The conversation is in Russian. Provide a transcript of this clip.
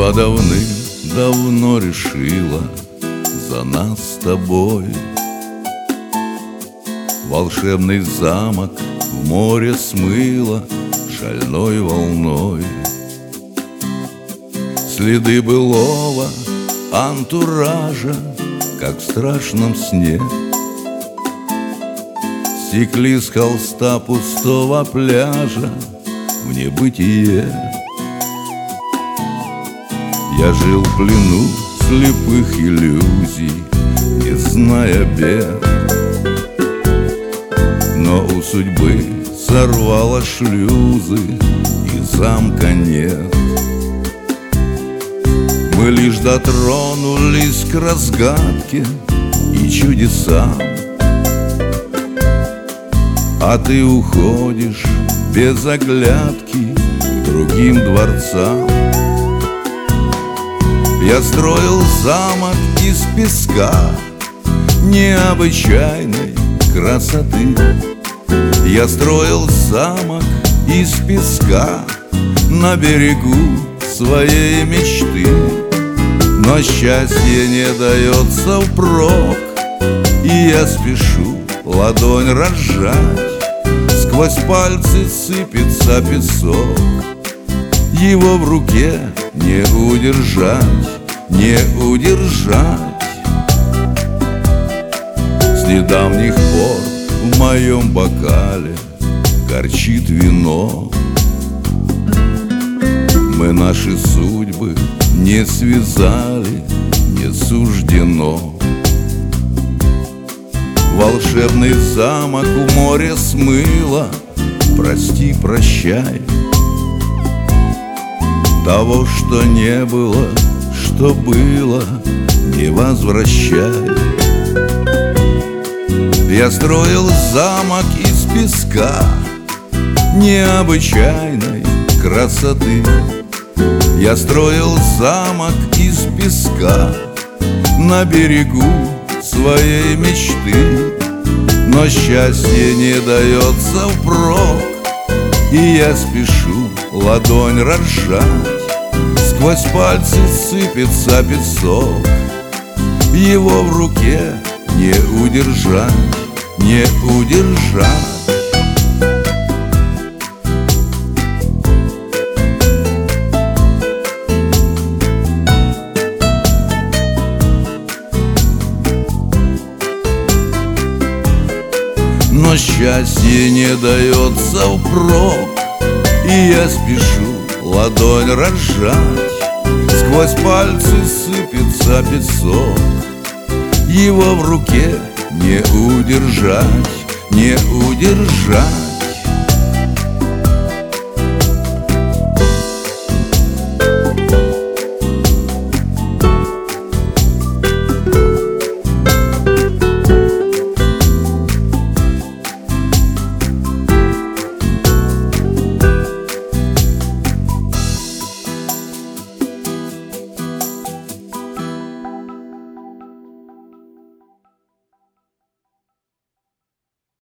Судьба давным-давно решила За нас с тобой. Волшебный замок в море смыло Шальной волной. Следы былого антуража Как в страшном сне. Стекли с холста пустого пляжа В небытие Я жил в плену слепых иллюзий Не зная бед. Но у судьбы сорвала шлюзы И замка нет. Мы лишь дотронулись к разгадке И чудесам. А ты уходишь без оглядки к другим дворцам Я строил замок из песка необычайной красоты. Я строил замок из песка на берегу своей мечты. Но счастье не дается впрок И я спешу ладонь разжать. Сквозь пальцы сыпется песок Его в руке не удержать, не удержать. С недавних пор в моем бокале горчит вино. Мы наши судьбы не связали, не суждено. Волшебный замок у моря смыло. Прости, прощай Того, что не было, что было Не возвращай. Я строил замок из песка Необычайной красоты. Я строил замок из песка На берегу своей мечты. Но счастье не дается впрок И я спешу ладонь разжать. Сквозь пальцы сыпется песок. Его в руке не удержать, не удержать Но счастье не дается впрок. И я спешу ладонь разжать. Сквозь пальцы сыпется песок. Его в руке не удержать, не удержать